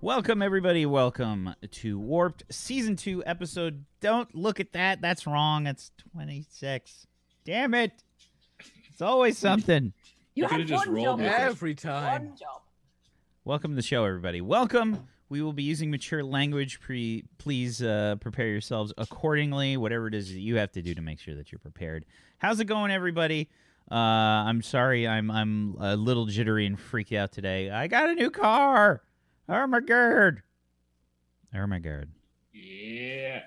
Welcome, everybody. Welcome to Warped Season 2 episode. Don't look at that. That's wrong. It's 26. Damn it. It's always something. You You had could've just one rolled job. with it. Every time. One job. Welcome to the show, everybody. Welcome. We will be using mature language. Pre- please uh, prepare yourselves accordingly, whatever it is that you have to do to make sure that you're prepared. How's it going, everybody? Uh, I'm sorry, I'm I'm a little jittery and freaked out today. I got a new car. Oh my god. Oh. Yeah.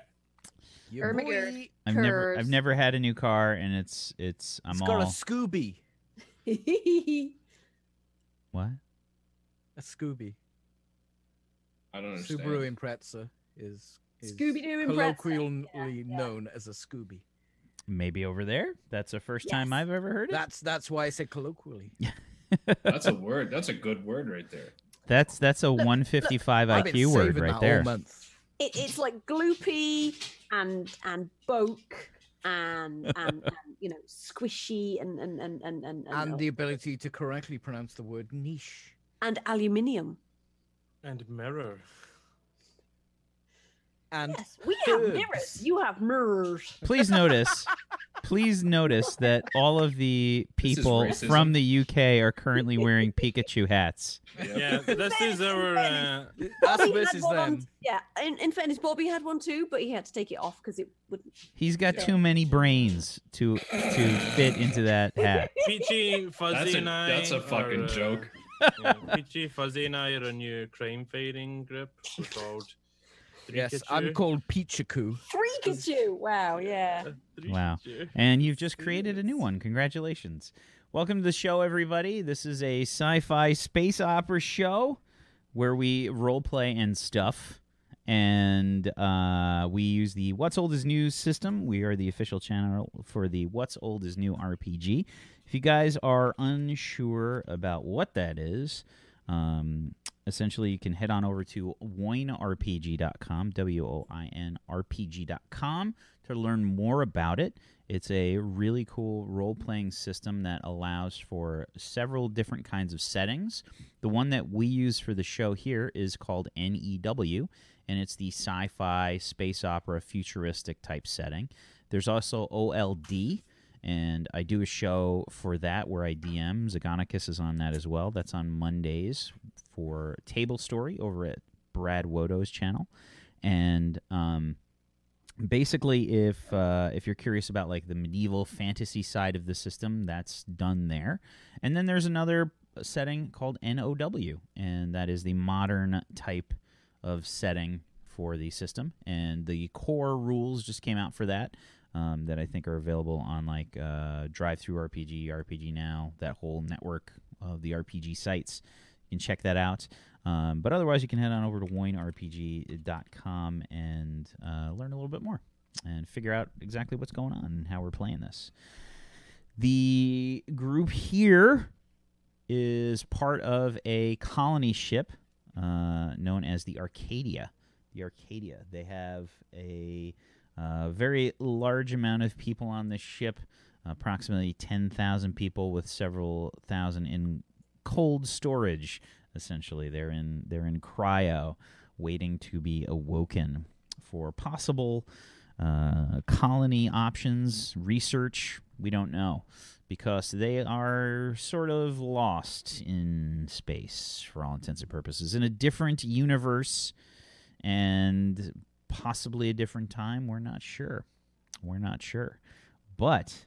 Your Ermagerd. boy, I've never I've never had a new car, and it's it's I'm It's all got a Scooby. what? A Scooby. I don't understand. Subaru Impreza is, is Scooby-Doo Impreza. colloquially Yeah, yeah. known as a Scooby. Maybe over there. That's the first time I've ever heard it. That's that's why I said colloquially. That's a word. That's a good word right there. That's that's a 155 I've been IQ word right that there. All month. It, it's like gloopy and and boke and and, and you know squishy and and and and and, And uh, the ability to correctly pronounce the word niche. and aluminium. and mirror. And Yes, we have mirrors. You have mirrors. Please notice, please notice that all of the people from the UK are currently wearing Pikachu hats. Yep. Yeah, this fairness, is our. Uh, us Bobby had versus one on- yeah, in, in fairness, Bobby had one too, but he had to take it off because it wouldn't. He's got Yeah. too many brains to to fit into that hat. Peachy, Fuzzy, That's a and I. that's a fucking are, uh, joke. yeah, Peachy, Fuzzy, and I are a new crime fighting group. We're called. Yes, I'm called Pichaku. Freakachu! Wow, yeah. Wow. And you've just created a new one. Congratulations. Welcome to the show, everybody. This is a sci fi space opera show where we role play and stuff. And uh, we use the What's Old is New system. We are the official channel for the What's Old is New RPG. If you guys are unsure about what that is, um, essentially you can head on over to woinrpg.com, W O I N RPG.com, to learn more about it. It's a really cool role playing system that allows for several different kinds of settings. The one that we use for the show here is called NEW, and it's the sci fi, space opera, futuristic type setting. There's also OLD, and I do a show for that where I DM. Zagonicus is on that as well. That's on Mondays for Table Story over at Brad Wodo's channel. And um, basically, if uh, if you're curious about like the medieval fantasy side of the system, that's done there. And then there's another setting called NOW, and that is the modern type of setting for the system. And the core rules just came out for that. Um, that I think are available on like uh, DriveThruRPG, RPG Now, that whole network of the RPG sites. You can check that out. Um, but otherwise, you can head on over to woinrpg.com and uh, learn a little bit more and figure out exactly what's going on and how we're playing this. The group here is part of a colony ship uh, known as the Arcadia. The Arcadia. They have a uh, very large amount of people on the ship, approximately 10,000 people with several thousand in cold storage essentially. They're in they're in cryo waiting to be awoken for possible uh, colony options research. We don't know because they are sort of lost in space for all intents and purposes in a different universe. And possibly a different time we're not sure we're not sure but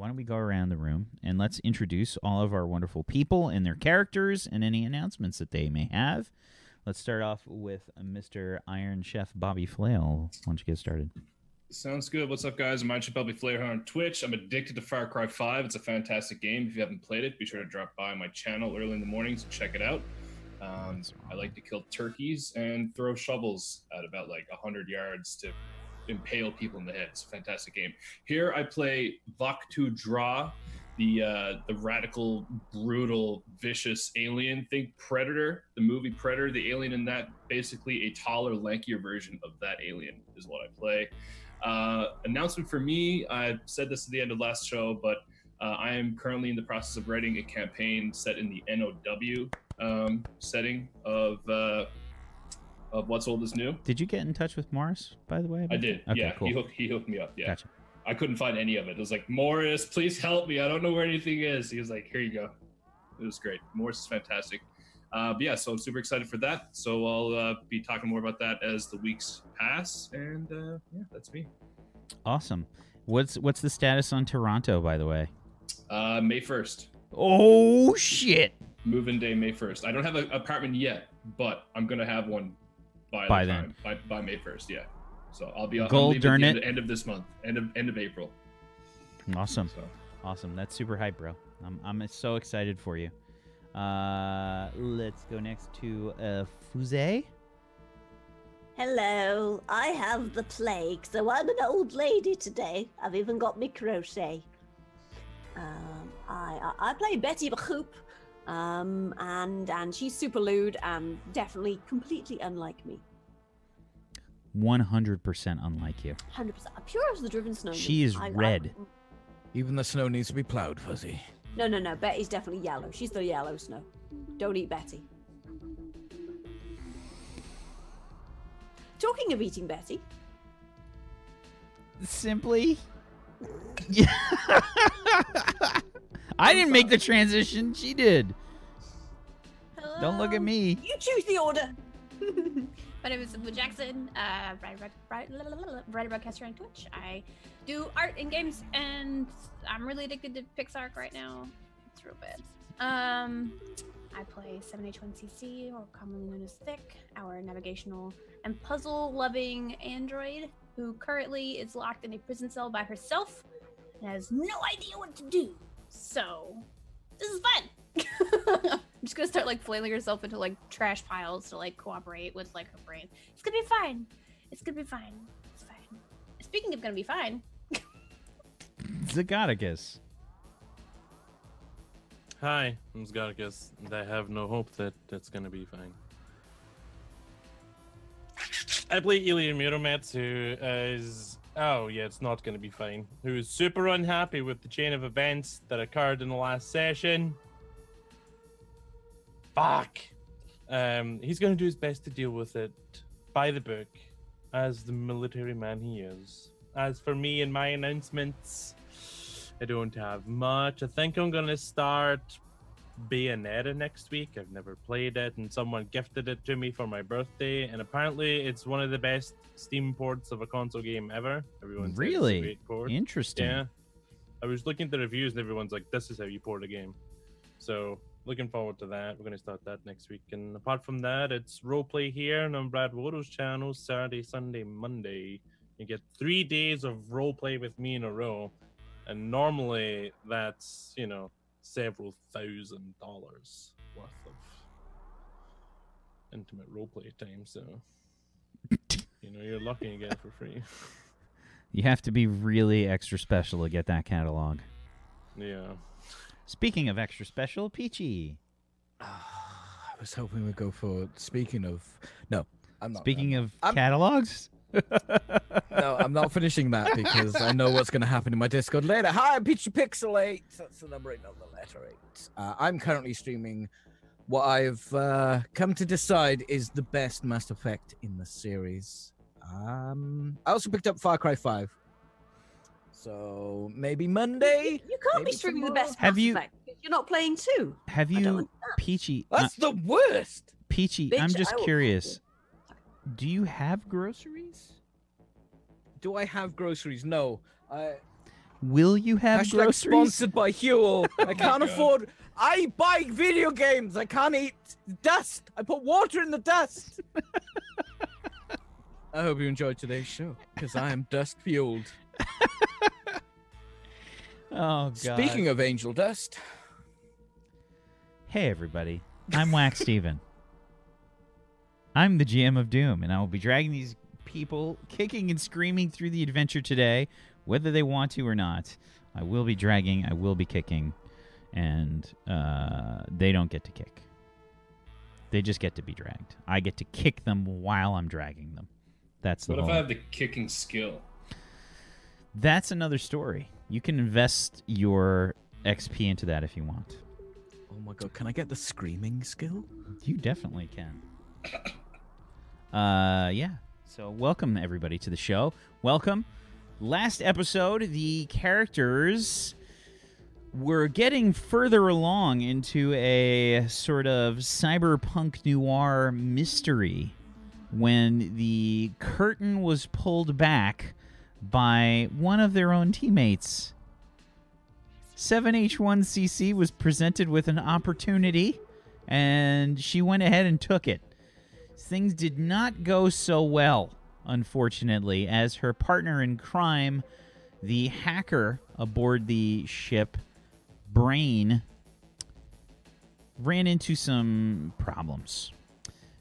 why don't we go around the room and let's introduce all of our wonderful people and their characters and any announcements that they may have. Let's start off with Mr. Iron Chef Bobby Flail. Why don't you get started? Sounds good. What's up, guys? I'm Chip Bobby Flair here on Twitch. I'm addicted to Far Cry 5. It's a fantastic game. If you haven't played it, be sure to drop by my channel early in the mornings and check it out. Um, I like to kill turkeys and throw shovels at about like 100 yards to impale people in the head. It's a fantastic game. Here I play Vaktu Dra, the uh, the radical, brutal, vicious alien. Think Predator, the movie Predator. The alien in that, basically a taller, lankier version of that alien, is what I play. Uh, announcement for me: I said this at the end of last show, but uh, I am currently in the process of writing a campaign set in the NOW um, setting of uh, of what's old is new. Did you get in touch with Morris, by the way? I did. Okay, yeah, cool. he hooked he hooked me up. Yeah, Gotcha. I couldn't find any of it. It was like Morris, please help me. I don't know where anything is. He was like, here you go. It was great. Morris is fantastic. Uh, but yeah, so I'm super excited for that. So I'll uh, be talking more about that as the weeks pass. And uh, yeah, that's me. Awesome. What's what's the status on Toronto, by the way? Uh, May 1st, Oh shit! Move-in day, May 1st. I don't have an apartment yet, but I'm gonna have one by, By the then. by, by May 1st. Yeah. So I'll be on Gold at the end, it. end of this month, end of end of April. Awesome, So awesome. That's super hype, bro. I'm I'm so excited for you. Uh, let's go next to uh Fuze. Hello, I have the plague, so I'm an old lady today. I've even got me crochet. Um, I, I I play Betty Bahoop, um, and and she's super lewd and definitely completely unlike me. One hundred percent unlike you. Hundred percent, pure as the driven snow. She is red. Even the snow needs to be plowed, Fuzzy. no, no, no. Betty's definitely yellow. She's the yellow snow. Don't eat Betty. Talking of eating Betty, Simply. Yeah. I didn't make the transition. She did. Don't look at me. You choose the order. My name is Blue Jackson, uh, writer, writer, writer, broadcaster on Twitch. I do art and games, and I'm really addicted to Pixar right now. It's real bad. Um, I play 7H1CC, or commonly known as Thick, our navigational and puzzle-loving android who currently is locked in a prison cell by herself and has no idea what to do. So, this is fun. I'm just gonna start like flailing herself into like trash piles to like cooperate with like her brain. It's gonna be fine. It's gonna be fine. It's fine. Speaking of gonna be fine, Zagadicus. Hi, I'm Sgargus, and I have no hope that it's gonna be fine. I play Ilya Muromets, who is. Oh, yeah, it's not gonna be fine. Who is super unhappy with the chain of events that occurred in the last session. Fuck! Um, he's gonna do his best to deal with it by the book, as the military man he is. As for me and my announcements, I don't have much. I think I'm gonna start Bayonetta next week. I've never played it, and someone gifted it to me for my birthday, and apparently it's one of the best Steam ports of a console game ever. Everyone says it's a Really? great port. Interesting. Yeah. I was looking at the reviews, and everyone's like, "This is how you port a game." So looking forward to that. We're gonna start that next week. And apart from that, it's roleplay here and on Brad Wodo's channel, Saturday, Sunday, Monday. You get three days of roleplay with me in a row, and normally that's you know several thousand dollars worth of intimate roleplay time. So you know you're lucky to get it for free. You have to be really extra special to get that catalog. Yeah. Speaking of extra special, Peachy. I was hoping we'd go for. Speaking of, no, I'm not. Speaking I'm, of I'm- catalogs, no, I'm not finishing that because I know what's going to happen in my Discord later. Hi, I'm Peachy Pixel 8. That's the number 8, not the letter 8. Uh, I'm currently streaming what I've uh, come to decide is the best Mass Effect in the series. Um, I also picked up Far Cry 5. So maybe Monday? You can't be Maybe streaming the best Have Mass you- Effect because You're not playing two. have you, understand. Peachy? uh, That's the worst. Peachy, I'm just I will- curious. Do you have groceries? Do I have groceries? No. I Will you have Hashtag groceries? sponsored by Huel. Oh I can't afford. I buy video games. I can't eat dust. I put water in the dust. I hope you enjoyed today's show because I am dust fueled. Oh god. Speaking of angel dust, Hey everybody, I'm Wax Steven. I'm the GM of Doom, and I will be dragging these people kicking and screaming through the adventure today, whether they want to or not. I will be dragging, I will be kicking, and uh, they don't get to kick. They just get to be dragged. I get to kick them while I'm dragging them. That's the what if. I have the kicking skill? That's another story. You can invest your XP into that if you want. oh my god, can I get the screaming skill? You definitely can. Uh, yeah. So welcome everybody to the show. Welcome. Last episode, the characters were getting further along into a sort of cyberpunk noir mystery when the curtain was pulled back by one of their own teammates. 7H1CC was presented with an opportunity, and she went ahead and took it. Things did not go so well, unfortunately, as her partner in crime, the hacker aboard the ship, Brain, ran into some problems.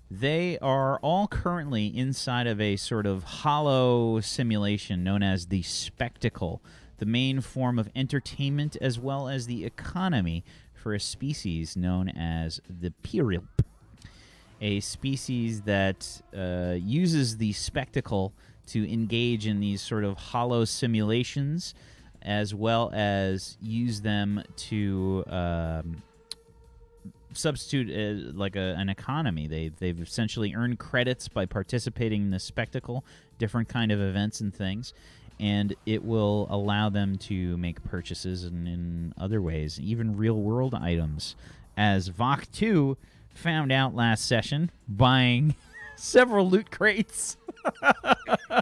They are all currently inside of a sort of hollow simulation known as the Spectacle, the main form of entertainment as well as the economy for a species known as the Pirilp, a species that uh, uses the Spectacle to engage in these sort of hollow simulations as well as use them to. Um, substitute uh, like a, an economy. They they've essentially earned credits by participating in the spectacle, different kind of events and things, and it will allow them to make purchases and in other ways, even real world items. As Vok two found out last session, buying several loot crates.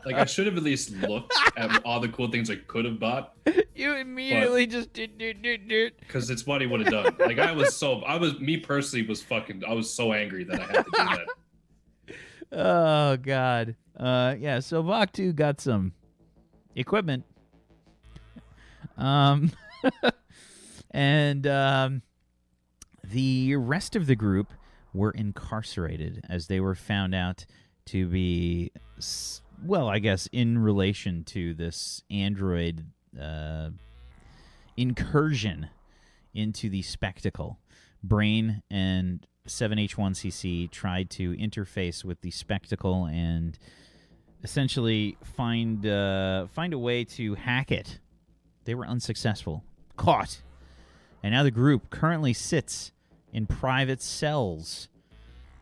Like I should have at least looked at all the cool things I could have bought you immediately just did did did did. because it's what he would have done. Like I was so I was me personally was fucking I was so angry that I had to do that. Oh God. Uh, yeah. So Vok two got some equipment. Um, and um, the rest of the group were incarcerated as they were found out to be, well, I guess, in relation to this android uh, incursion into the spectacle. Brain and 7H1CC tried to interface with the spectacle and essentially find uh, find a way to hack it. They were unsuccessful, caught, and now the group currently sits in private cells,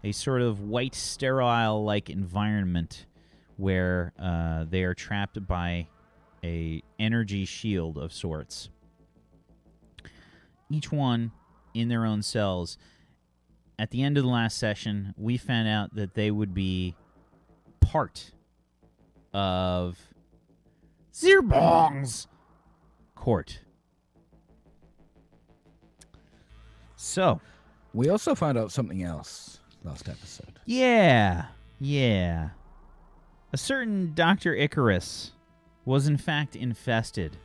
a sort of white sterile-like environment where uh, they are trapped by a energy shield of sorts. Each one in their own cells. At the end of the last session, we found out that they would be part of Zirbong's court. So, We also found out something else last episode. yeah, yeah. A certain Dr. Icarus was in fact infested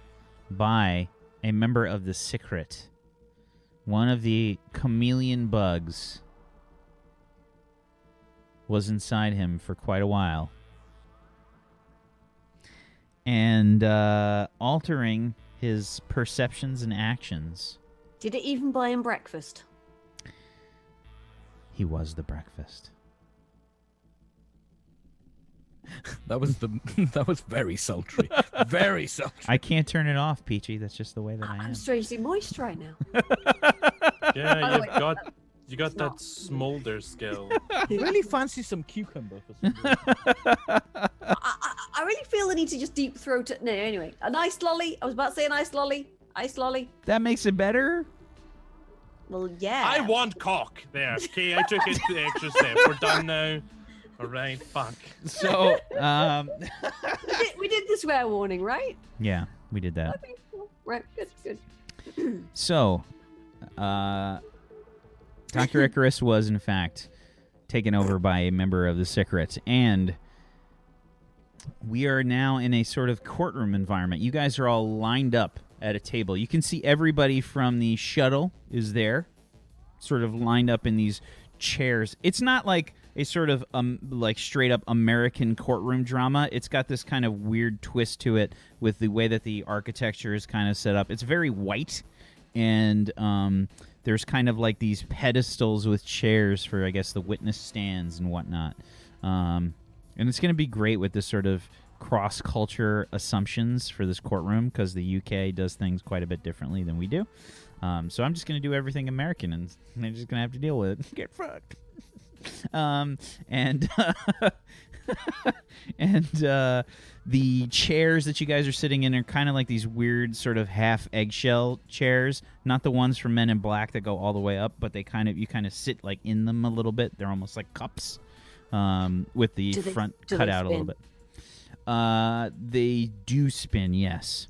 by a member of the Secret, one of the chameleon bugs was inside him for quite a while. And uh, altering his perceptions and actions. Did it even buy him breakfast? He was the breakfast. That was the that was very sultry. very sultry. I can't turn it off, Peachy. That's just the way that I am. I'm strangely moist right now. Yeah, you've wait, got you got it's not. that smolder skill. really fancy some cucumber for some. I, I, I really feel the need to just deep throat it. No, anyway, a nice lolly. I was about to say a nice lolly. Ice lolly. That makes it better. Well, yeah. I want cock. There. Okay, I took it to the extra step. We're done now. All right. Fuck. So, um, We did, we did the swear warning, right? yeah, we did that. Okay, cool. Right, good, good. So, uh, Dr. Icarus was, in fact, taken over by a member of the Secret, and we are now in a sort of courtroom environment. You guys are all lined up at a table. You can see everybody from the shuttle is there, sort of lined up in these chairs. It's not like a sort of um like straight up American courtroom drama. It's got this kind of weird twist to it with the way that the architecture is kind of set up. It's very white and um there's kind of like these pedestals with chairs for I guess the witness stands and whatnot. Um and it's going to be great with this sort of cross culture assumptions for this courtroom because the UK does things quite a bit differently than we do. Um, so I'm just going to do everything American and they're just going to have to deal with it. Get fucked. um, and and uh, the chairs that you guys are sitting in are kind of like these weird sort of half eggshell chairs not the ones from men in black that go all the way up but they kind of you kind of sit like in them a little bit they're almost like cups um, with the Do front do cut they out a little bit uh, they do spin yes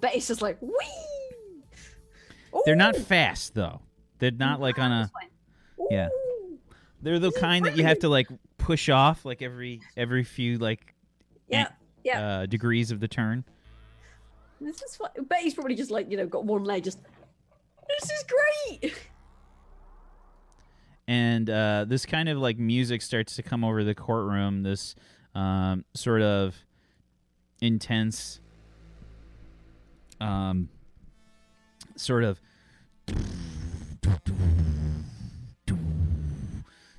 But it's just like wee. they're not fast though they're not like on a yeah. They're the This kind that you have to like push off like every every few like Yeah. Yeah. uh, degrees of the turn This is what. But he's probably just like you know got one leg. Just this is great. and uh, this kind of like music starts to come over the courtroom. This um, sort of intense, um, sort of,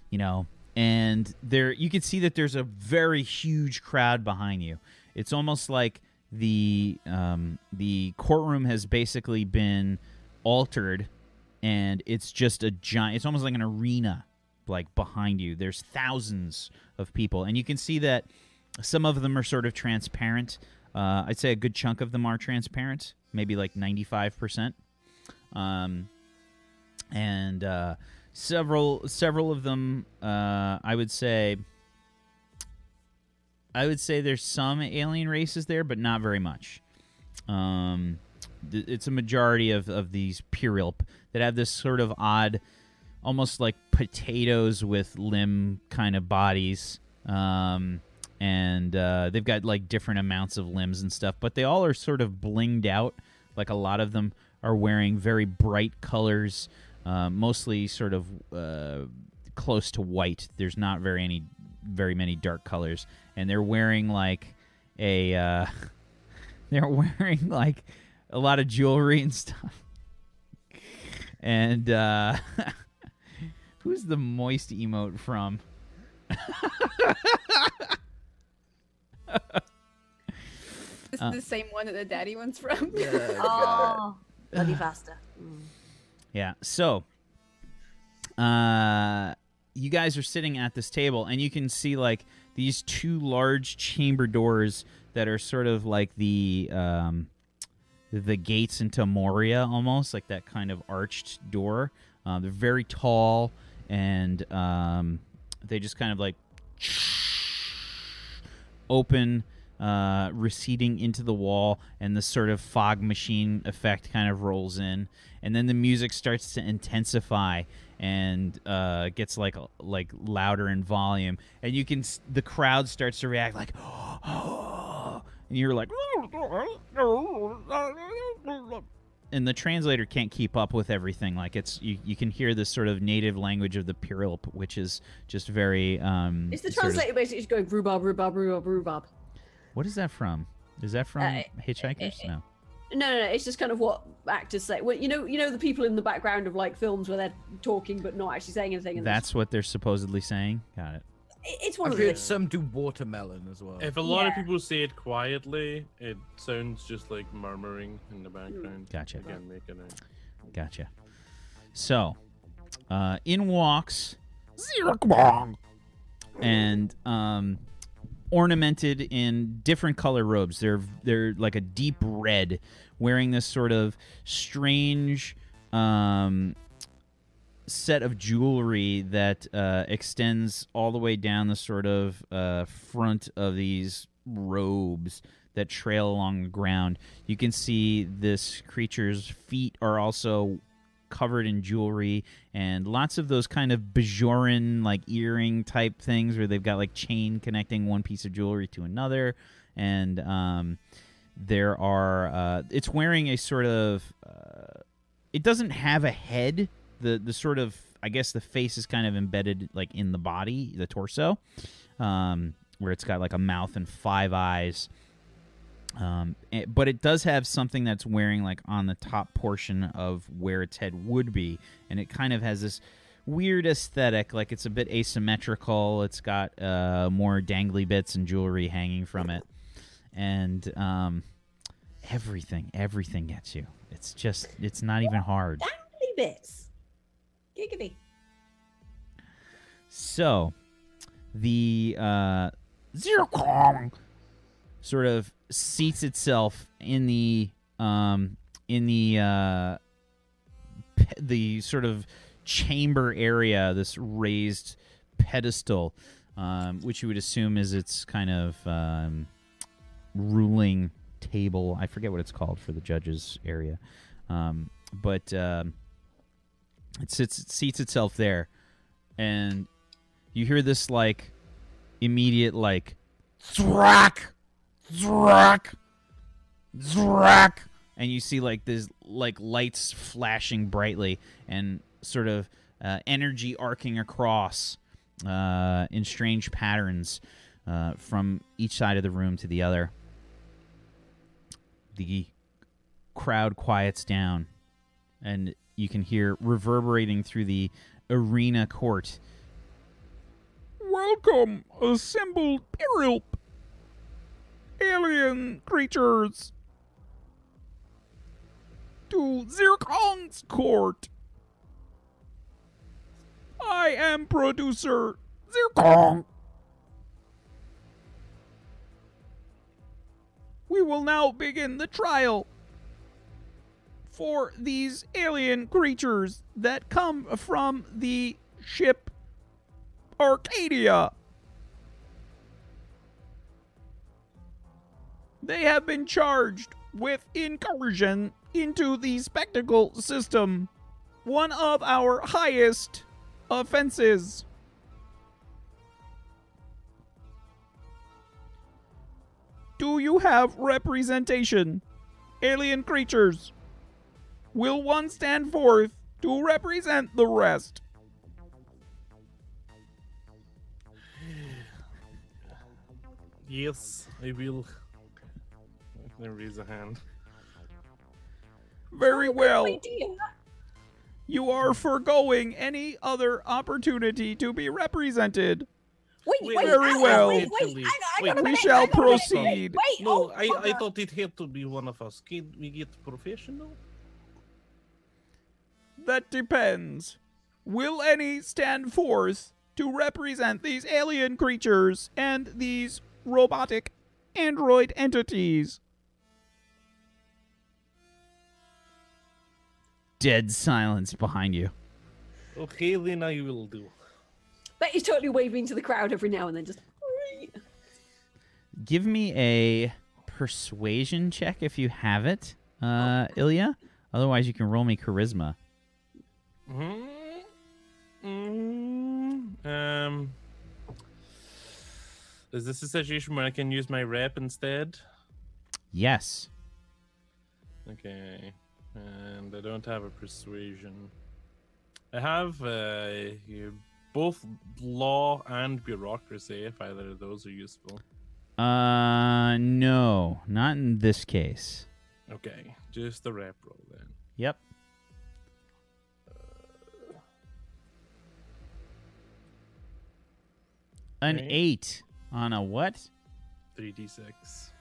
you know, and there you can see that there's a very huge crowd behind you. It's almost like the um, the courtroom has basically been altered and it's just a giant it's almost like an arena like behind you. There's thousands of people. And you can see that some of them are sort of transparent. Uh, i'd say a good chunk of them are transparent maybe like 95% um, and uh, several several of them uh, i would say i would say there's some alien races there but not very much. Um, th- it's a majority of, of these Purilp that have this sort of odd, almost like potatoes with limb kind of bodies. Um, and uh, they've got like different amounts of limbs and stuff, but they all are sort of blinged out. Like a lot of them are wearing very bright colors, uh, mostly sort of uh, close to white. There's not very any, very many dark colors, and they're wearing like a. Uh, they're wearing like a lot of jewelry and stuff. And uh who's the moist emote from? This Uh, is the same one that the daddy one's from. Oh, bloody faster. Mm. Yeah. So, uh, you guys are sitting at this table, and you can see like these two large chamber doors that are sort of like the um, the gates into Moria, almost like that kind of arched door. Uh, they're very tall, and um, they just kind of like open, uh, receding into the wall, and this sort of fog machine effect kind of rolls in, and then the music starts to intensify and uh, gets like like louder in volume, and you can the crowd starts to react like, and you're like, and the translator can't keep up with everything. Like it's you, you can hear this sort of native language of the Purilp, which is just very. Um, Is the sort of- translator basically just going rhubarb, rhubarb, rhubarb, rhubarb? what is that from? Is that from Uh, Hitchhikers? No. No, no, no. It's just kind of what actors say. Well, you know, you know the people in the background of like films where they're talking but not actually saying anything. And That's what they're supposedly saying. Got it. It- it's one I've of the heard things. some do watermelon as well. If a lot of people say it quietly, it sounds just like murmuring in the background. Gotcha. Again, make it out. Gotcha. So, uh, in walks and um, ornamented in different color robes. They're they're like a deep red, wearing this sort of strange um, set of jewelry that uh, extends all the way down the sort of uh, front of these robes that trail along the ground. You can see this creature's feet are also covered in jewelry and lots of those kind of Bajoran like earring type things where they've got like chain connecting one piece of jewelry to another and um, there are uh, it's wearing a sort of uh, it doesn't have a head the the sort of I guess the face is kind of embedded like in the body the torso um, where it's got like a mouth and five eyes um, eh, but it does have something that's wearing like on the top portion of where its head would be, and it kind of has this weird aesthetic. Like it's a bit asymmetrical. It's got uh, more dangly bits and jewelry hanging from it, and um, everything, everything gets you. It's just, it's not even hard. dangly bits. Giggity. So, the uh, Zircon sort of seats itself in the um, in the uh, pe- the sort of chamber area, this raised pedestal, um, which you would assume is its kind of um, ruling table. I forget what it's called for the judges area, um, but um, it sits it seats itself there, and you hear this like immediate like thrack, thrack, thrack, and you see like this like lights flashing brightly and sort of uh, energy arcing across uh, in strange patterns uh, from each side of the room to the other. The crowd quiets down, and you can hear reverberating through the arena court. Welcome, assembled Perilp. Alien creatures to Zircon's court. I am producer Zircon. We will now begin the trial for these alien creatures that come from the ship Arcadia. They have been charged with incursion into the spectacle system, one of our highest offenses. Do you have representation? Alien creatures. Will one stand forth to represent the rest? Yes, I will. There raise a hand. Very well. idea. You are foregoing any other opportunity to be represented. Wait, Wait, wait, Very hang on, well. Wait, wait, Wait, hang on, hang wait. on a We minute, shall hang on a minute. proceed. Wait, No, oh, I, hold I on. thought it had to be one of us. Can we get professional? That depends. Will any stand forth to represent these alien creatures and these robotic android entities? Dead silence behind you. Okay, then I will do. Bet you're totally waving to the crowd every now and then, just. Give me a persuasion check if you have it, uh, Ilya. Otherwise, you can roll me charisma. Mm, mm, um, is this a situation where I can use my rep instead? Yes. Okay, and I don't have a persuasion. I have uh, both law and bureaucracy. If either of those are useful. Uh, no, not in this case. Okay, just the rep roll then. Yep. An Okay. eight on a what? Three d six.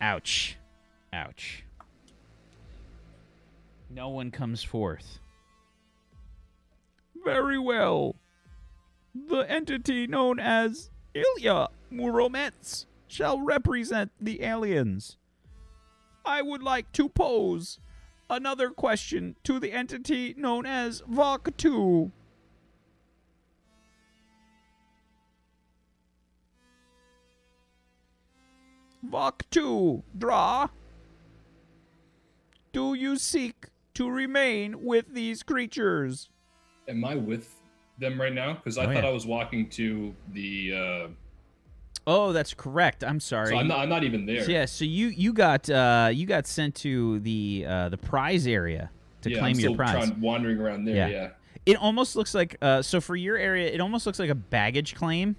Ouch. Ouch. No one comes forth. Very well. The entity known as Ilya Muromets shall represent the aliens. I would like to pose another question to the entity known as Vok 2. Vok 2, draw. Do you seek to remain with these creatures? Am I with them right now? Because I Oh, thought yeah. I was walking to the. Uh, Oh, that's correct. I'm sorry. so I'm not. I'm not even there. Yeah, so you you got uh you got sent to the uh the prize area to yeah, claim I'm your prize. trying, wandering around there. Yeah. Yeah. It almost looks like uh so for your area it almost looks like a baggage claim.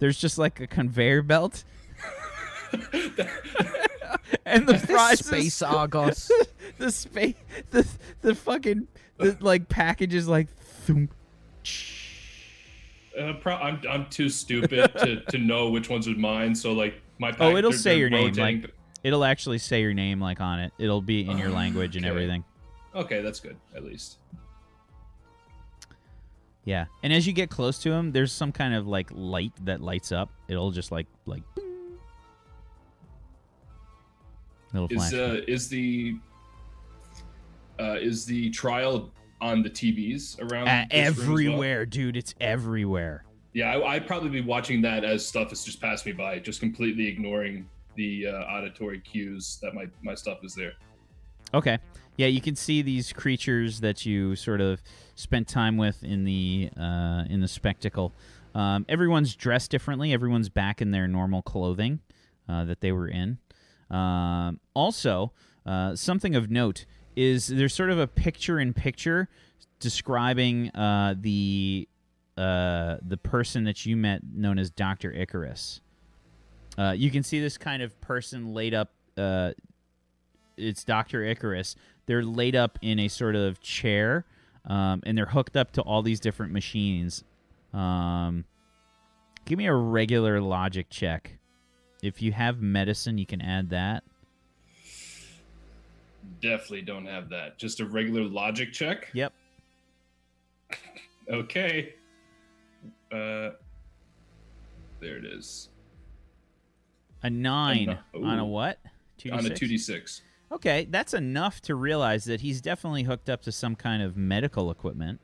There's just like a conveyor belt and the prize is- Space Argos. the space the the fucking the like packages like thump, Uh, pro- I'm I'm too stupid to, to know which ones are mine. So like my. Pack, Oh, it'll they're- say they're your name, like- it'll actually say your name like on it. It'll be in your language and everything. Okay, that's good. At least. Yeah, and as you get close to him, there's some kind of like light that lights up. It'll just like like. Little Is uh is the uh is the trial on the TVs around Uh, as well? everywhere, dude. It's everywhere. Yeah, I, I'd probably be watching that as stuff has just passed me by, just completely ignoring the uh, auditory cues that my my stuff is there. Okay. Yeah, you can see these creatures that you sort of spent time with in the uh, in the spectacle. Um, everyone's dressed differently. Everyone's back in their normal clothing uh, that they were in. Um, also, uh, something of note is there's sort of a picture-in-picture describing uh, the uh, the person that you met, known as Doctor Icarus. Uh, you can see this kind of person laid up. Uh, it's Doctor Icarus. They're laid up in a sort of chair, um, and they're hooked up to all these different machines. Um, give me a regular logic check. If you have medicine, you can add that. Definitely don't have that. Just a regular logic check. Yep. Okay. Uh, there it is. A nine Ooh. on a what? On a 2d6? two d six. Okay, that's enough to realize that he's definitely hooked up to some kind of medical equipment.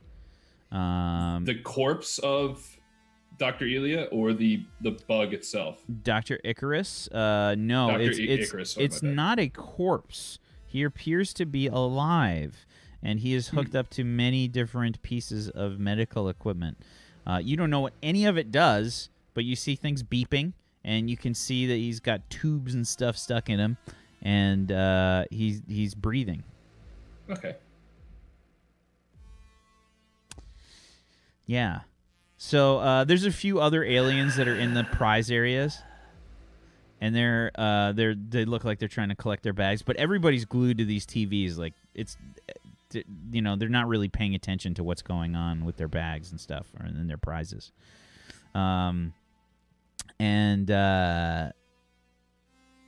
Um, The corpse of Doctor Elia or the the bug itself. Dr. Icarus? Uh, no, Dr. it's I- it's, Icarus, it's not a corpse. He appears to be alive, and he is hooked up to many different pieces of medical equipment. Uh, you don't know what any of it does, but you see things beeping, and you can see that he's got tubes and stuff stuck in him, and uh, he's he's breathing. Okay. Yeah. So uh, there's a few other aliens that are in the prize areas, and they're uh, they're they look like they're trying to collect their bags, but everybody's glued to these TVs. Like it's, you know, they're not really paying attention to what's going on with their bags and stuff or in their prizes. Um, and uh,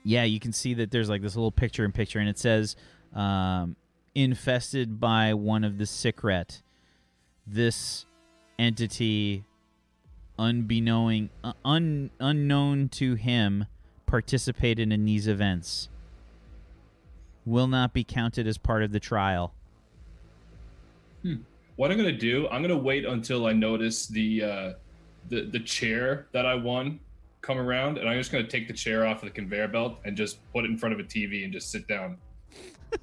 yeah, you can see that there's like this little picture in picture, and it says, um, "Infested by one of the Sikret." This entity unbeknowing uh, un, unknown to him participated in these events. Will not be counted as part of the trial. What I'm gonna do, I'm gonna wait until I notice the uh, the the chair that I won come around, and I'm just gonna take the chair off of the conveyor belt and just put it in front of a TV and just sit down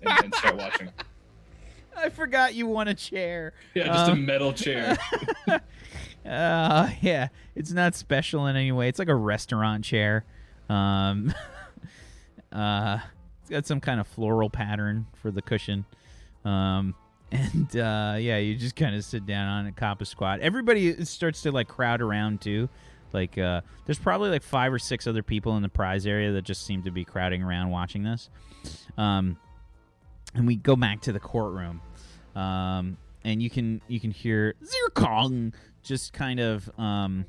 and, and start watching. i forgot you won a chair. Yeah, just a Um, metal chair. uh yeah it's not special in any way. It's like a restaurant chair. Um uh it's got some kind of floral pattern for the cushion. Um and uh yeah you just kind of sit down on a cop a squat. Everybody starts to like crowd around too. Like uh there's probably like five or six other people in the prize area that just seem to be crowding around watching this. Um and we go back to the courtroom um and you can you can hear zircong just kind of um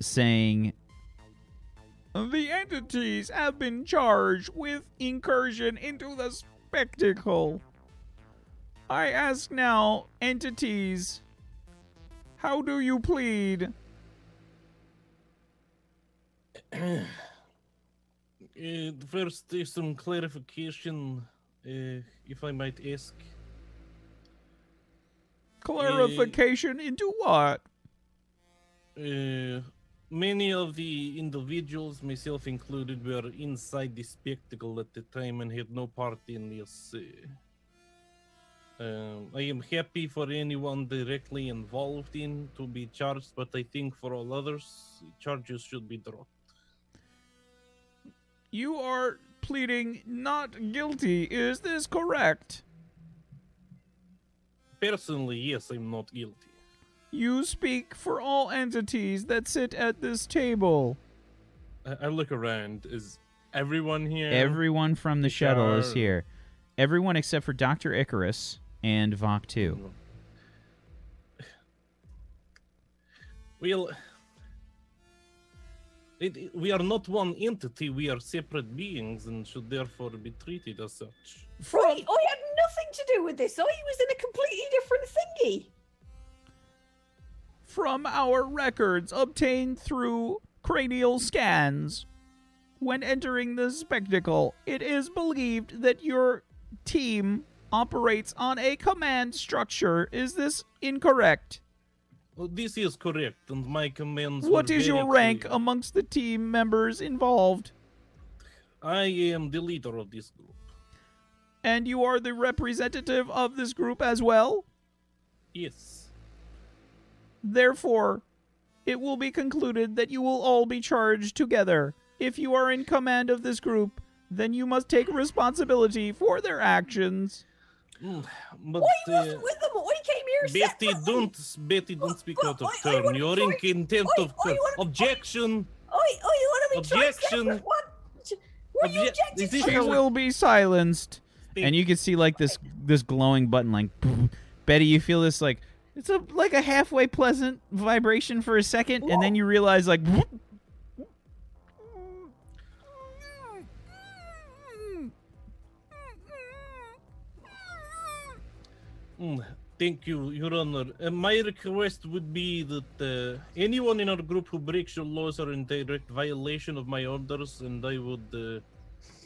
saying the entities have been charged with incursion into the spectacle. I ask now entities how do you plead Uh, first, there's some clarification, uh, if I might ask. clarification into what Uh, many of the individuals, myself included, were inside the spectacle at the time and had no part in this. Uh, um, I am happy for anyone directly involved in to be charged, but I think for all others, charges should be dropped. You are pleading not guilty is this correct Personally, yes, I'm not guilty. You speak for all entities that sit at this table. I, I look around. Is everyone here? Everyone from the shuttle is here. Everyone except for Dr. Icarus and Vok 2. Well, it, it- we are not one entity. We are separate beings and should therefore be treated as such. Right, I had nothing to do with this. I was in a completely different thingy. from our records obtained through cranial scans, when entering the spectacle, it is believed that your team operates on a command structure. Is this incorrect? Well, this is correct, and my commands. What is your rank clear. amongst the team members involved? I am the leader of this group. And you are the representative of this group as well? Yes. Therefore, it will be concluded that you will all be charged together. If you are in command of this group, then you must take responsibility for their actions. Mm, But Why you uh, with them? Why came here Betty, separately? don't Betty, don't speak out of oi, oi, turn. what- You're oi, in contempt oi, of oi, turn. what- oi. Objection. Oh, oh, you want to be tried Objection. separate? What? Were you Obje- objecting is this to? She will be silenced. Speak. And you can see like this this glowing button like Betty, you feel this like it's a like a halfway pleasant vibration for a second and then you realize like Mm, Thank you, Your Honor. Uh, my request would be that uh, anyone in our group who breaks your laws are in direct violation of my orders, and I would uh,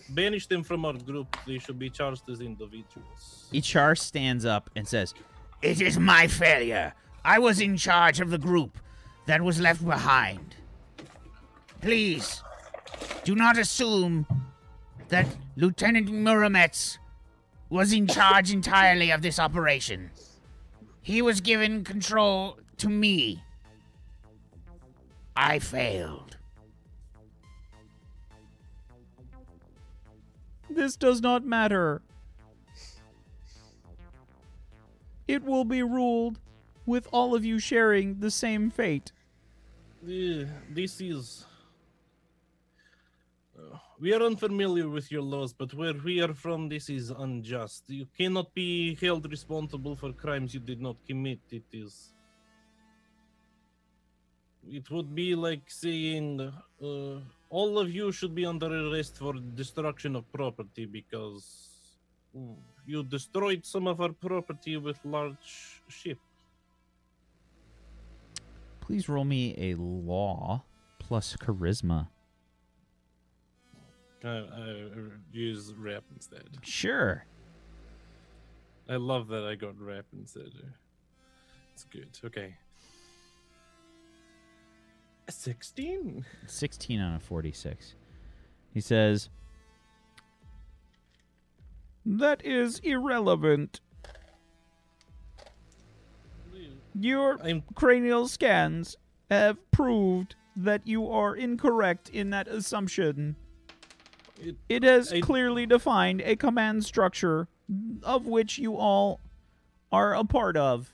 banish them from our group. They should be charged as individuals. Ichar stands up and says, It is my failure. I was in charge of the group that was left behind. Please, do not assume that Lieutenant Muromets was in charge entirely of this operation. He was given control to me. I failed. This does not matter. It will be ruled with all of you sharing the same fate. Uh, this is. We are unfamiliar with your laws, but where we are from, this is unjust. You cannot be held responsible for crimes you did not commit. It is. It would be like saying uh, all of you should be under arrest for destruction of property because mm, you destroyed some of our property with large ship. Please roll me a law plus charisma. I, I use rap instead. Sure. I love that I got rap instead. It's good. Okay. 16? 16 out of 46. He says, That is irrelevant. Your cranial scans have proved that you are incorrect in that assumption. It, It has I- clearly defined a command structure of which you all are a part of.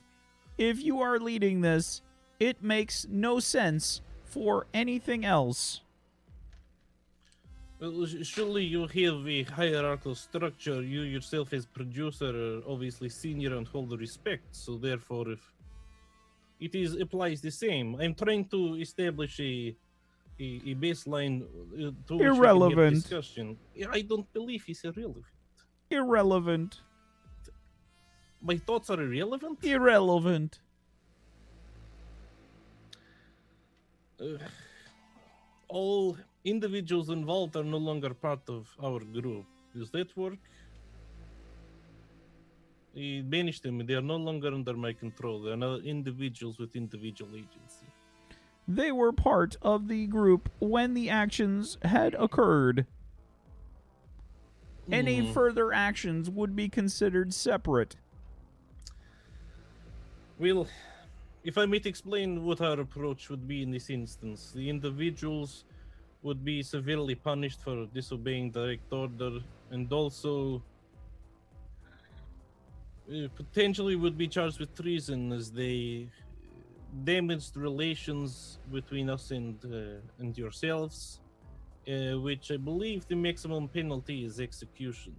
If you are leading this, it makes no sense for anything else. well, surely you have a hierarchical structure. You yourself, as producer, are obviously senior and hold the respect. So therefore, if it is applies the same, I'm trying to establish a a, a baseline uh, to which we can have Irrelevant. discussion. I don't believe it's irrelevant. Irrelevant. My thoughts are irrelevant. Irrelevant. uh, all individuals involved are no longer part of our group. Does that work? We banished them. They are no longer under my control. They are now individuals with individual agency. They were part of the group when the actions had occurred. Any Hmm. further actions would be considered separate. Well, if I might explain what our approach would be in this instance, the individuals would be severely punished for disobeying direct order and also uh, potentially would be charged with treason as they damaged relations between us and uh, and yourselves, uh, which I believe the maximum penalty is execution.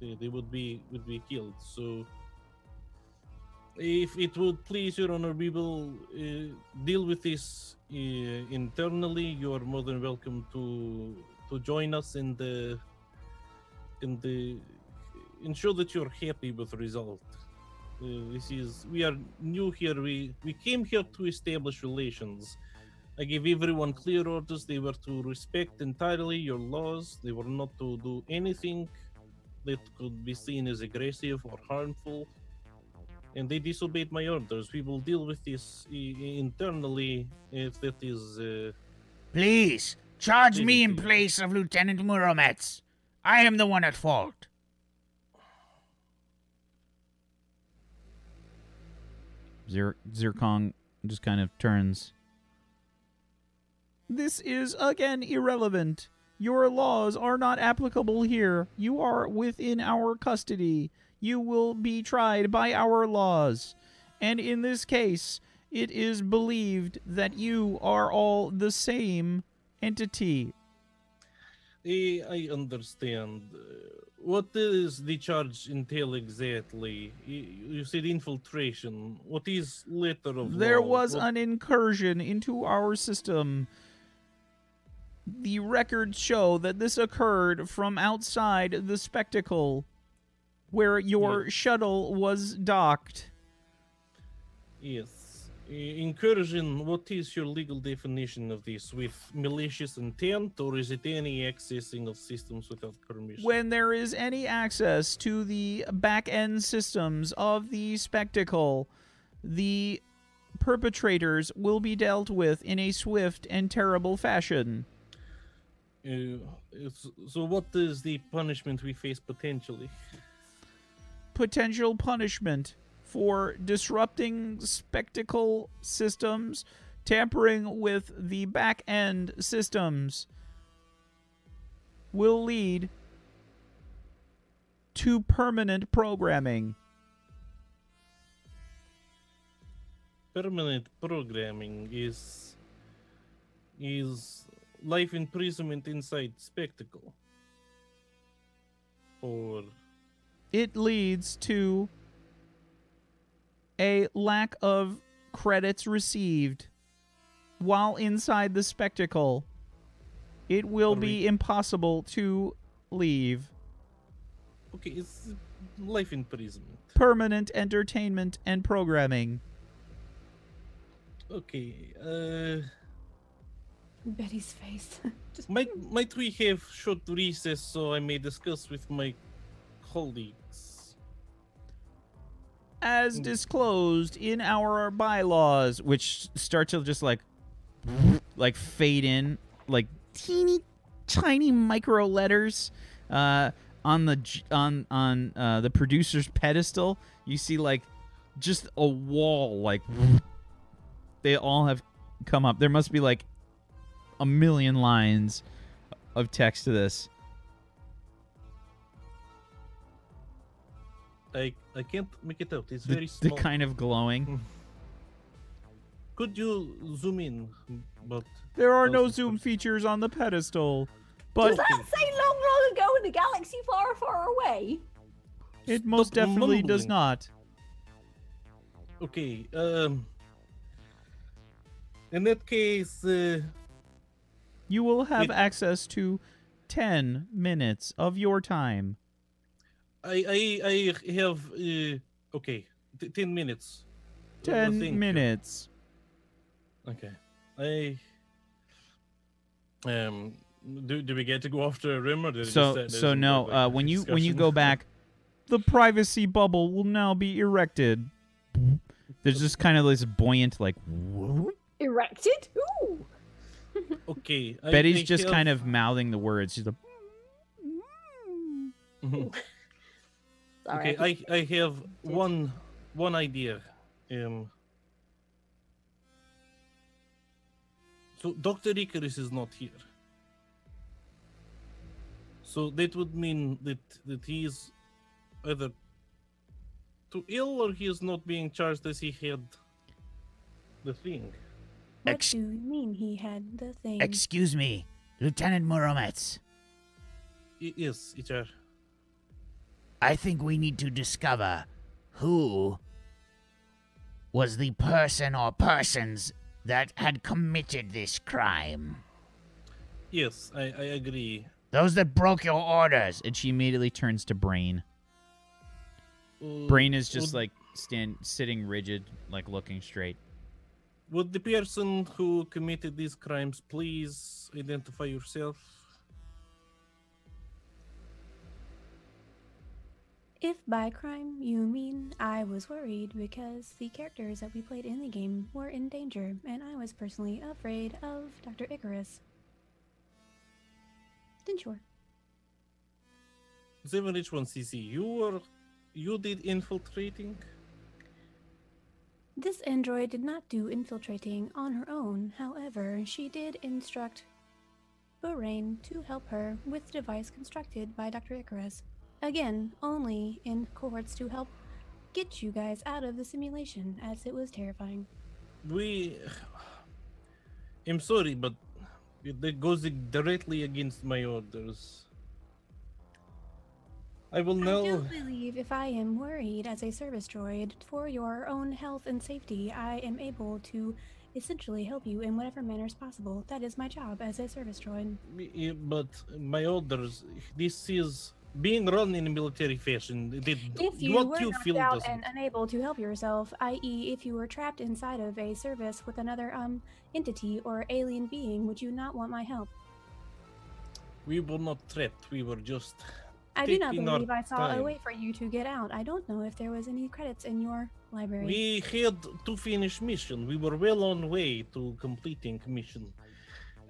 They, they would be would be killed. So if it would please your honor we will uh, deal with this uh, internally you are more than welcome to to join us in the in the ensure that you're happy with the result Uh, this is we are new here. We we came here to establish relations. I gave everyone clear orders. They were to respect entirely your laws. They were not to do anything that could be seen as aggressive or harmful. And they disobeyed my orders. We will deal with this i- internally if that is. Uh, Please, charge me in place of Lieutenant Muromets. I am the one at fault. Zir- Zircon just kind of turns. This is again irrelevant. Your laws are not applicable here. You are within our custody. You will be tried by our laws. And in this case, it is believed that you are all the same entity. I, I understand. Uh, What does the charge entail exactly? You, you said infiltration. What is letter of There law? was What- an incursion into our system. The records show that this occurred from outside the spectacle where your Yeah. shuttle was docked. Yes. Uh, Incursion, what is your legal definition of this? With malicious intent, or is it any accessing of systems without permission? When there is any access to the back end systems of the spectacle, the perpetrators will be dealt with in a swift and terrible fashion. Uh, so, what is the punishment we face potentially? potential punishment for disrupting spectacle systems, tampering with the back end systems, will lead to permanent programming. Permanent programming is is life imprisonment inside spectacle. Or It leads to a lack of credits received while inside the spectacle. It will be impossible to leave. okay, it's life imprisonment. permanent entertainment and programming. Okay, uh Betty's face. Just might might we have short recess so I may discuss with my colleagues? As disclosed in our bylaws, which start to just like like fade in like teeny tiny micro letters uh on the on on uh the producer's pedestal, you see like just a wall like they all have come up. There must be like a million lines of text to this. I I can't make it out. It's The, very the kind of glowing. Could you zoom in? But There are no Those- zoom features on the pedestal, but Does that say long, long ago in a galaxy far, far away? it most Stop definitely does not. okay, um in that case, uh, You will have It- access to 10 minutes of your time. I I I have uh, okay, t- ten minutes. Uh, 10 thank minutes. Okay, I um. Do, do we get to go after a rim or did it just So so no, like uh, when you when you go back, the privacy bubble will now be erected. There's just kind of this buoyant like whoop. Erected? Ooh. okay, I, Betty's I just have- kind of mouthing the words. She's like, Mhm. Sorry. Okay, I I have one one idea. Um. So Doctor Icarus is not here. So that would mean that that he is either too ill or he is not being charged as he had the thing. what Ex- do you mean he had the thing? Excuse me, Lieutenant Muromets. Y- yes, HR. I think we need to discover who was the person or persons that had committed this crime. Yes, I, I agree. Those that broke your orders. and she immediately turns to Brain. Uh, Brain is just would- like stand sitting rigid, like looking straight. Would the person who committed these crimes please identify yourself? If by crime you mean I was worried because the characters that we played in the game were in danger, and I was personally afraid of Dr. Icarus. Then sure. Seven H one CC, you were you did infiltrating? This android did not do infiltrating on her own, however, she did instruct Bahrain to help her with the device constructed by Dr. Icarus. Again, only in cohorts to help get you guys out of the simulation, as it was terrifying. We I'm sorry, but that goes directly against my orders. I will I now do believe if I am worried as a service droid for your own health and safety, I am able to essentially help you in whatever manners possible. That is my job as a service droid. Eh, but my orders this is being run in a military fashion. Did If you what were you feel out doesn't and unable to help yourself, i.e., if you were trapped inside of a service with another um entity or alien being, would you not want my help? we were not trapped. We were just I do not believe I saw a way for you to get out. I don't know if there was any credits in your library. we had to finish mission. We were well on way to completing mission.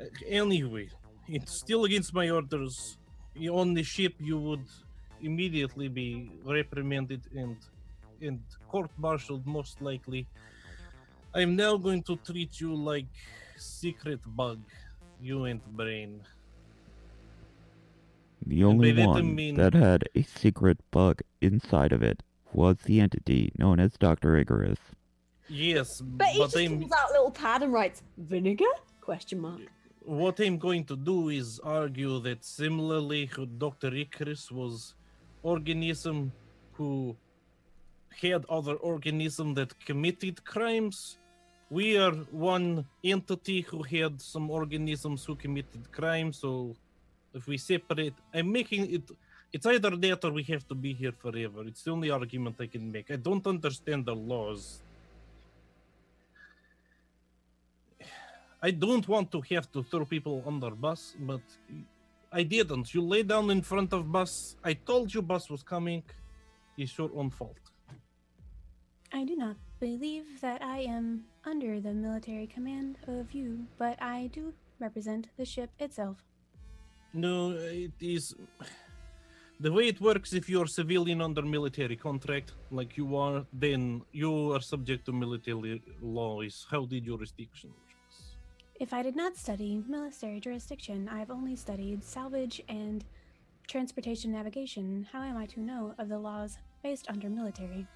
Uh, anyway, it's still against my orders. You- On the ship, you would immediately be reprimanded and and court-martialed, most likely. I'm now going to treat you like secret bug, you and brain. The only that one mean- that had a secret bug inside of it was the entity known as Dr. Icarus. Yes, But he but just I'm pulls out a little pad and writes vinegar? Question mark. What I'm going to do is argue that similarly, Dr. Icarus was organism who had other organism that committed crimes. We are one entity who had some organisms who committed crimes. So if we separate, I'm making it. It's either that or we have to be here forever. It's the only argument I can make. I don't understand the laws. I don't want to have to throw people under bus, but I didn't. You lay down in front of bus. I told you bus was coming. It's your own fault. I do not believe that I am under the military command of you, but I do represent the ship itself. No, it is the way it works. If you're civilian under military contract, like you are, then you are subject to military law. Is how the jurisdiction. If I did not study military jurisdiction, I've only studied salvage and transportation navigation. How am I to know of the laws based under military?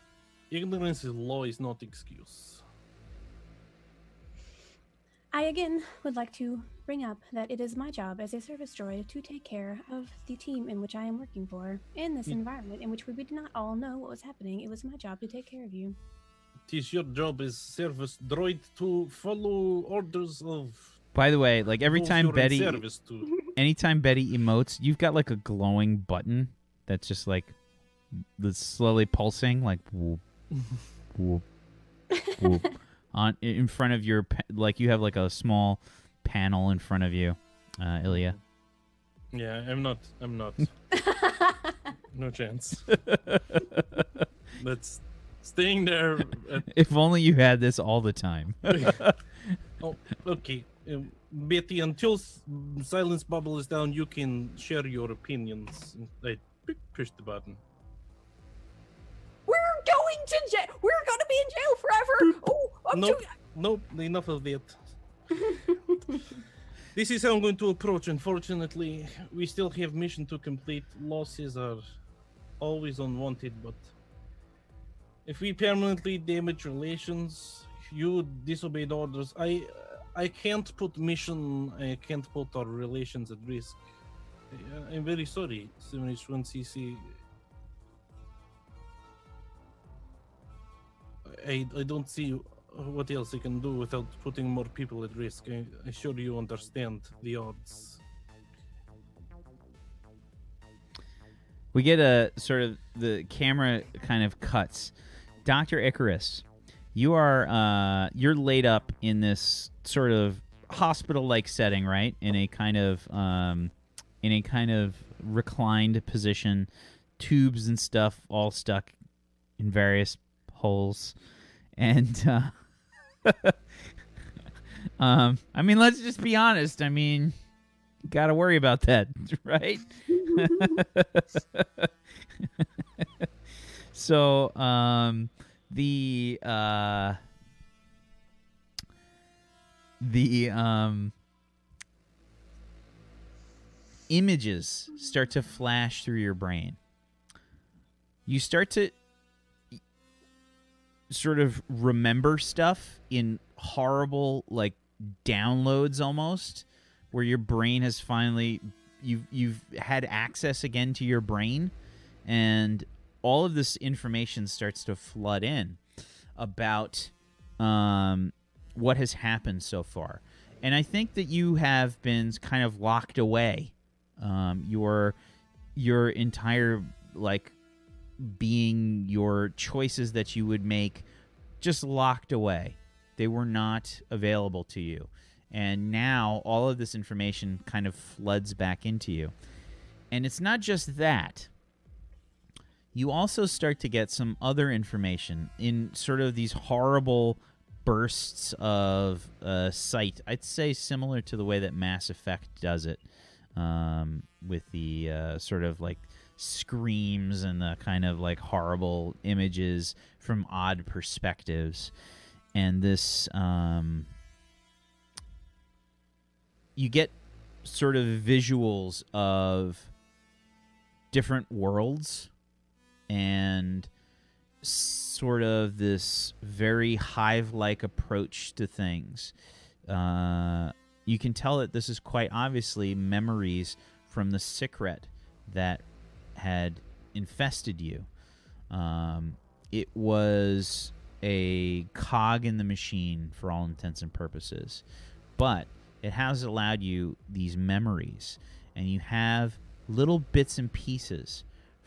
Ignorance of law is not excuse. I again would like to bring up that it is my job as a service droid to take care of the team in which I am working for. In this Mm. environment in which we did not all know what was happening, it was my job to take care of you. It is your job as service droid to follow orders of. By the way, like every time Betty, service to. anytime Betty emotes, you've got like a glowing button that's just like that's slowly pulsing, like whoop, whoop, whoop, on in front of your like you have like a small panel in front of you, uh, Ilya. Yeah, I'm not. I'm not. no chance. That's staying there. At, if only you had this all the time. oh, okay. Um, Betty, until s- silence bubble is down, you can share your opinions. I p- push the button. We're going to jail. We're going to be in jail forever. Oh, I'm Nope. too. Nope, enough of that. this is how I'm going to approach. Unfortunately, we still have mission to complete. Losses are always unwanted, but if we permanently damage relations, you disobeyed orders. I I can't put mission. I can't put our relations at risk. I- I'm very sorry, 71CC. I, I don't see what else I can do without putting more people at risk. I, I'm sure you understand the odds. we get a sort of the camera kind of cuts Doctor Icarus, you are uh, you're laid up in this sort of hospital-like setting, right? In a kind of um, in a kind of reclined position, tubes and stuff all stuck in various holes, and uh, um, I mean, let's just be honest. I mean, got to worry about that, right? so, um, the uh, the um, images start to flash through your brain. You start to sort of remember stuff in horrible like downloads almost where your brain has finally you've you've had access again to your brain and all of this information starts to flood in about um, what has happened so far and i think that you have been kind of locked away um, your your entire like being your choices that you would make just locked away they were not available to you and now all of this information kind of floods back into you. And it's not just that. You also start to get some other information in sort of these horrible bursts of uh, sight. I'd say similar to the way that Mass Effect does it, um, with the uh, sort of like screams and the kind of like horrible images from odd perspectives. And this um, you get sort of visuals of different worlds and sort of this very hive like approach to things. Uh, you can tell that this is quite obviously memories from the secret that had infested you. Um, it was a cog in the machine for all intents and purposes. But it has allowed you these memories, and you have little bits and pieces.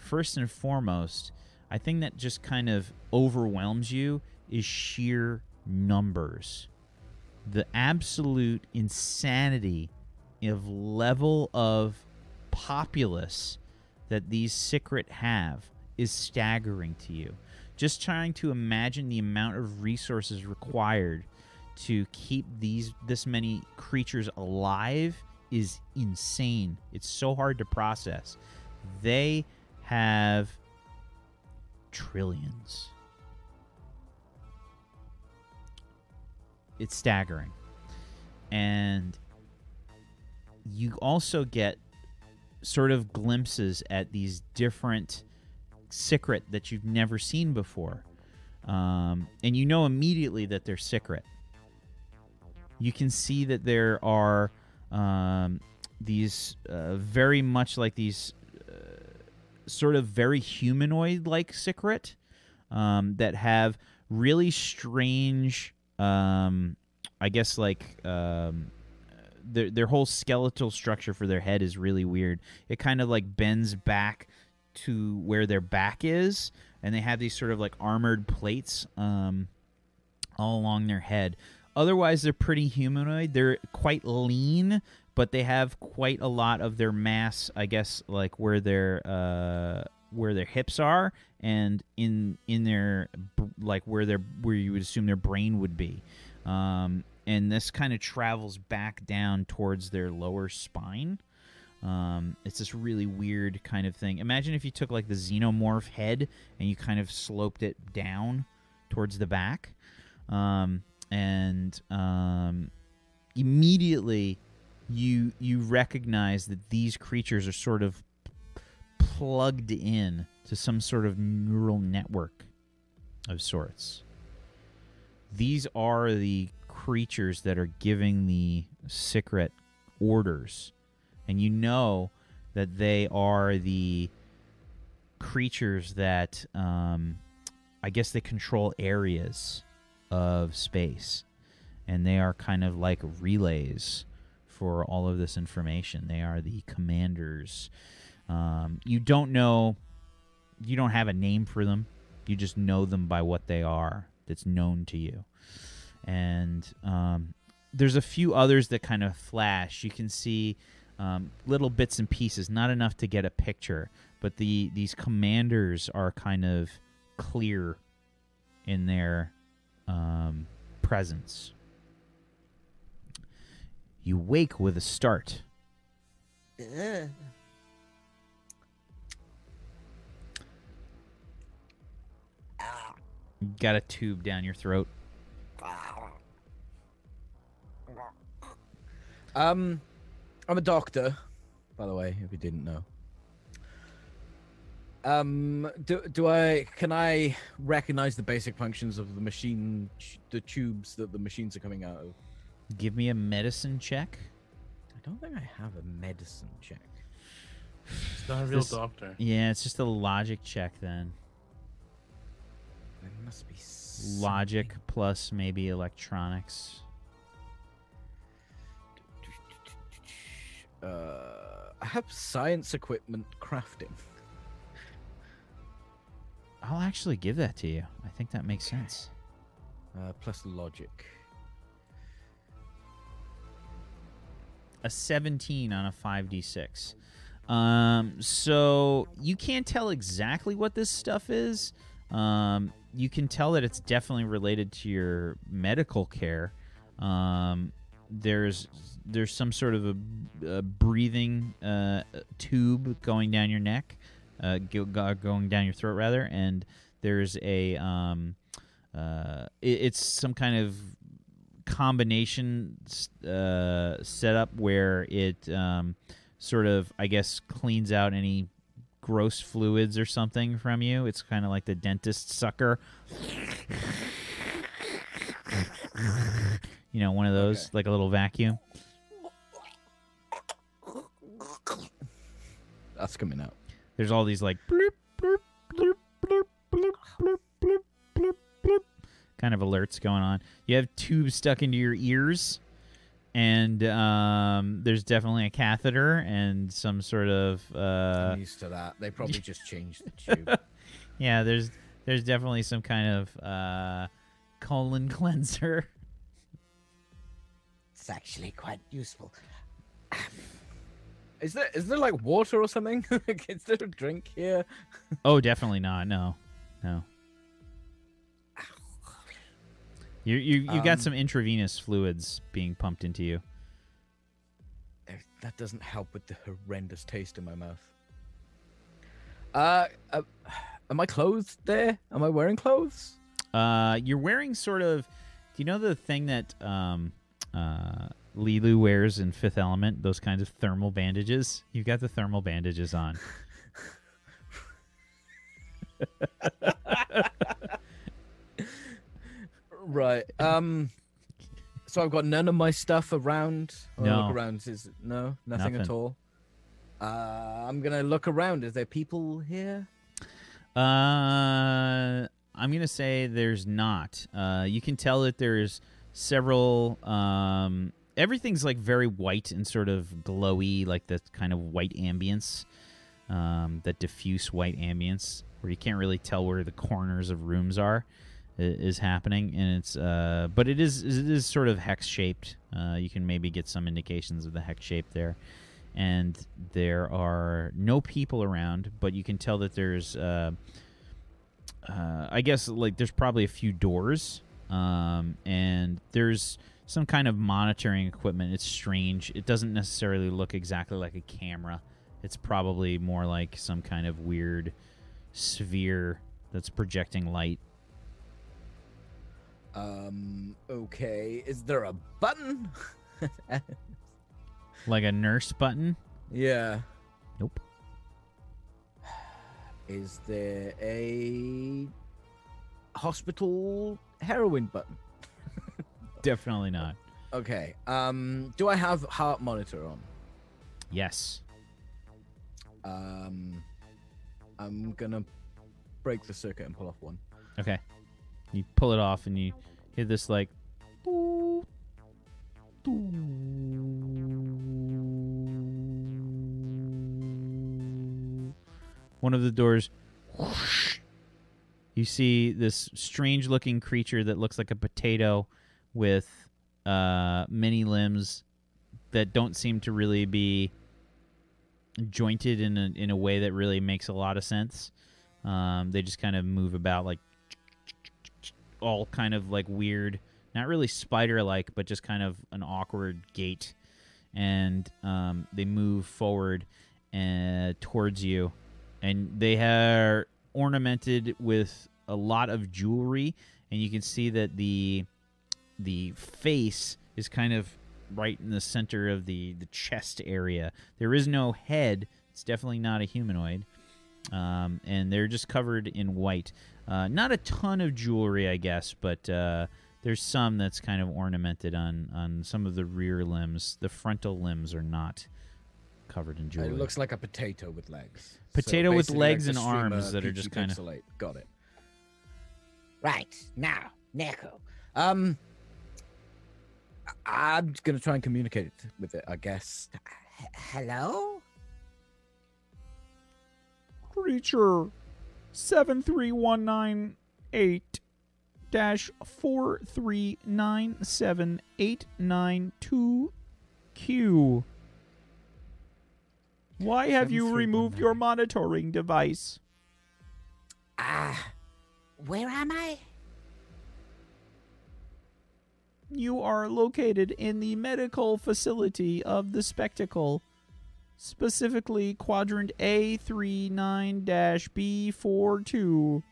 First and foremost, I think that just kind of overwhelms you is sheer numbers. The absolute insanity of level of populace that these secret have is staggering to you. Just trying to imagine the amount of resources required to keep these this many creatures alive is insane. It's so hard to process. They have trillions. It's staggering. And you also get sort of glimpses at these different secret that you've never seen before. Um, and you know immediately that they're secret you can see that there are um, these uh, very much like these sort of very humanoid like secret um, that have really strange, um, I guess, like. Um, their, their whole skeletal structure for their head is really weird. It kind of like bends back to where their back is, and they have these sort of like armored plates um, all along their head. Otherwise, they're pretty humanoid. They're quite lean, but they have quite a lot of their mass. I guess like where their uh, where their hips are, and in in their like where their where you would assume their brain would be. Um, and this kind of travels back down towards their lower spine. Um, it's this really weird kind of thing. Imagine if you took like the xenomorph head and you kind of sloped it down towards the back. Um, and um, immediately you you recognize that these creatures are sort of plugged in to some sort of neural network of sorts. These are the creatures that are giving the secret orders, and you know that they are the creatures that um, I guess they control areas of space. And they are kind of like relays for all of this information. They are the commanders. Um, you don't know, you don't have a name for them. You just know them by what they are. That's known to you, and um, there's a few others that kind of flash. You can see um, little bits and pieces, not enough to get a picture, but the these commanders are kind of clear in their um, presence. You wake with a start. Ugh. Got a tube down your throat. Um, I'm a doctor, by the way, if you didn't know. Um, do do I can I recognize the basic functions of the machine, the tubes that the machines are coming out of? Give me a medicine check. I don't think I have a medicine check. It's not a real This- doctor. Yeah, it's just a logic check then. There must be Logic plus maybe electronics. Uh, I have science equipment crafting. I'll actually give that to you. I think that makes sense. Uh, plus logic. A 17 on a 5d6. Um, so you can't tell exactly what this stuff is. Um, you can tell that it's definitely related to your medical care. Um, there's there's some sort of a, a breathing uh, tube going down your neck, uh, go, go- going down your throat rather, and there's a um, uh, it, it's some kind of combination uh, setup where it um, sort of I guess cleans out any gross fluids or something from you. It's kind of like the dentist sucker. You know, one of those, Okay. like a little vacuum. That's coming out. There's all these like bloop, kind of alerts going on. You have tubes stuck into your ears, and um, there's definitely a catheter and some sort of uh, I'm used to that. They probably just changed the tube. yeah. There's there's definitely some kind of uh, colon cleanser. it's actually quite useful. Is there is there like water or something? is there a drink here? Oh, definitely not. No, no. You you you got Um, some intravenous fluids being pumped into you. That doesn't help with the horrendous taste in my mouth. Uh, uh am I clothed there? Am I wearing clothes? Uh, you're wearing sort of. Do you know the thing that um, uh, Leeloo wears in Fifth Element? Those kinds of thermal bandages. You've got the thermal bandages on. Right. Um. So I've got none of my stuff around. No. Look around. Is no nothing, at Nothing. all. Uh, I'm gonna look around. Is there people here? Uh, I'm gonna say there's not. Uh, you can tell that there's several. Um, everything's like very white and sort of glowy, like the kind of white ambience, um, that diffuse white ambience, where you can't really tell where the corners of rooms are, is happening, and it's. Uh, but it is it is sort of hex shaped. Uh, you can maybe get some indications of the hex shape there and there are no people around, but you can tell that there's, uh, uh, I guess, like there's probably a few doors, um, and there's some kind of monitoring equipment. It's strange. It doesn't necessarily look exactly like a camera. It's probably more like some kind of weird sphere that's projecting light. Um. Okay. Is there a button? Like a nurse button? yeah. Nope. Is there a hospital heroin button? Definitely not. Okay. Um. Do I have heart monitor on? Yes. Um. I'm gonna break the circuit and pull off one. Okay. You pull it off and you hear this like one of the doors you see this strange looking creature that looks like a potato with uh, many limbs that don't seem to really be jointed in a in a way that really makes a lot of sense. Um, they just kind of move about like all kind of like weird, not really spider like, but just kind of an awkward gait, and um, they move forward and towards you, and they are ornamented with a lot of jewelry, and you can see that the the face is kind of right in the center of the the chest area. There is no head. It's definitely not a humanoid. Um, and they're just covered in white. Uh, not a ton of jewelry, I guess, but uh, there's some that's kind of ornamented on on some of the rear limbs. The frontal limbs are not covered in jewelry. It looks like a potato with legs. Potato with legs like and arms that are just kinda- Pixelate. Got it. Right, now, Neko. Um, I- I'm gonna try and communicate with it. I guess. H- hello? creature 73198 dash 4397892Q. Why have you removed your monitoring device? Ah, where am I? You are located in the medical facility of the spectacle, specifically quadrant A39 B42.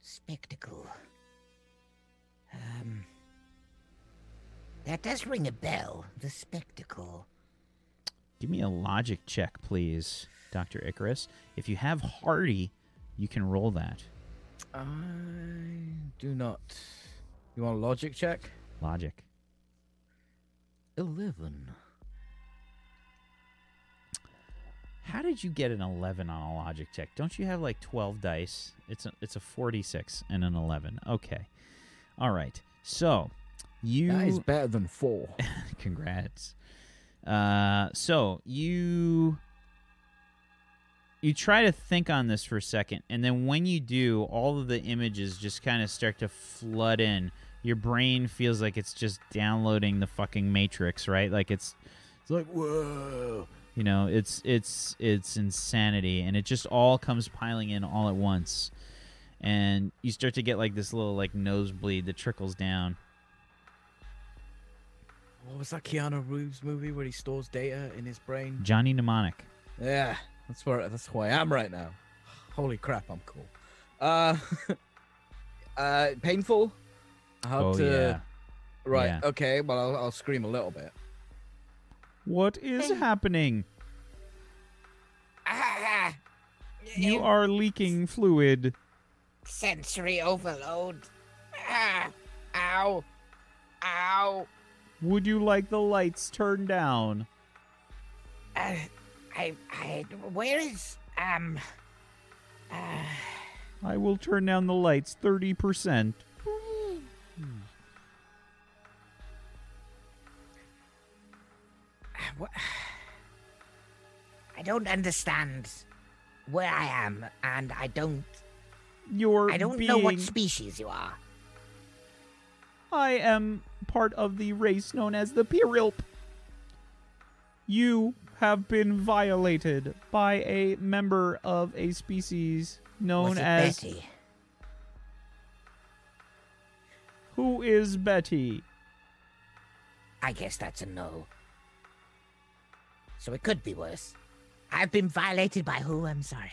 Spectacle. Um. That does ring a bell. The spectacle. Give me a logic check, please, Dr. Icarus. If you have Hardy, you can roll that. I do not. You want a logic check? Logic. Eleven. How did you get an 11 on a logic check? Don't you have like 12 dice? It's a, it's a 46 and an 11. Okay. All right. So, you That is better than four. Congrats. Uh, so you you try to think on this for a second, and then when you do, all of the images just kind of start to flood in. Your brain feels like it's just downloading the fucking Matrix, right? Like it's it's like whoa, you know, it's it's it's insanity, and it just all comes piling in all at once, and you start to get like this little like nosebleed that trickles down. What was that Keanu Reeves movie where he stores data in his brain? Johnny Mnemonic. Yeah, that's where that's who I am right now. Holy crap, I'm cool. Uh, uh, painful. How oh to? yeah. Right. yeah. Okay. Well, I'll, I'll scream a little bit. What is happening? Ah, You are leaking fluid. sensory overload. Ah, ow, ow. Would you like the lights turned down? Uh, I, I, where is, um, uh, I will turn down the lights 30%. Wha- I don't understand where I am, and I don't, You're I don't being... know what species you are. I am part of the race known as the Pirilp. You have been violated by a member of a species known as... Betty? Who is Betty? I guess that's a no. So it could be worse. I've been violated by who? I'm sorry.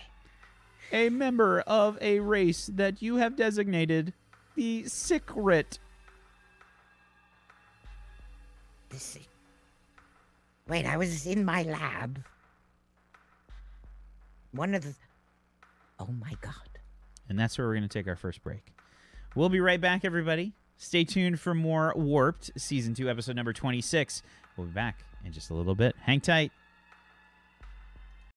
A member of a race that you have designated the Sickrit. This. Wait, I was in my lab. One of the. Oh my god. And that's where we're going to take our first break. We'll be right back, everybody. Stay tuned for more Warped, Season 2, Episode number 26. We'll be back in just a little bit. Hang tight.